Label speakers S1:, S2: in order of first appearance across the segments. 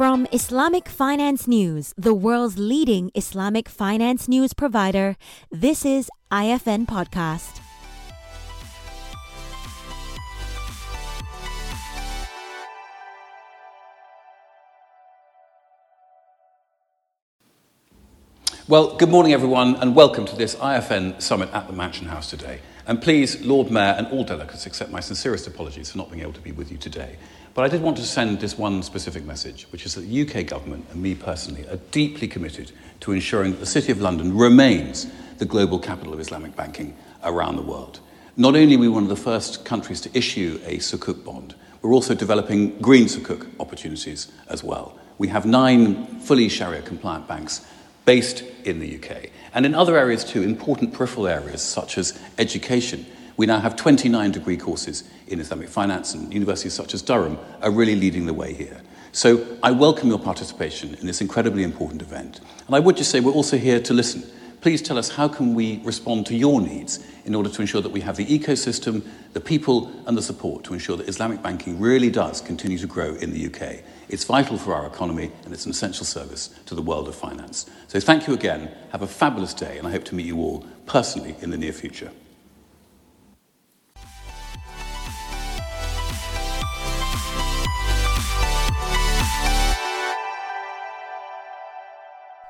S1: From Islamic Finance News, the world's leading Islamic finance news provider, this is IFN Podcast.
S2: Well, good morning, everyone, and welcome to this IFN summit at the Mansion House today. And please, Lord Mayor and all delegates, accept my sincerest apologies for not being able to be with you today. But I did want to send this one specific message, which is that the UK government and me personally are deeply committed to ensuring that the City of London remains the global capital of Islamic banking around the world. Not only are we one of the first countries to issue a Sukuk bond, we're also developing green Sukuk opportunities as well. We have nine fully Sharia compliant banks based in the UK. And in other areas too, important peripheral areas such as education, we now have 29 degree courses in Islamic finance, and universities such as Durham are really leading the way here. So I welcome your participation in this incredibly important event. And I would just say we're also here to listen. Please tell us how can we respond to your needs in order to ensure that we have the ecosystem, the people and the support to ensure that Islamic banking really does continue to grow in the UK. It's vital for our economy and it's an essential service to the world of finance. So thank you again. Have a fabulous day and I hope to meet you all personally in the near future.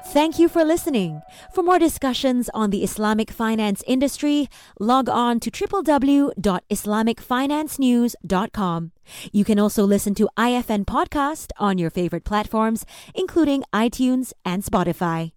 S1: Thank you for listening. For more discussions on the Islamic finance industry, log on to www.islamicfinancenews.com. You can also listen to IFN Podcast on your favorite platforms, including iTunes and Spotify.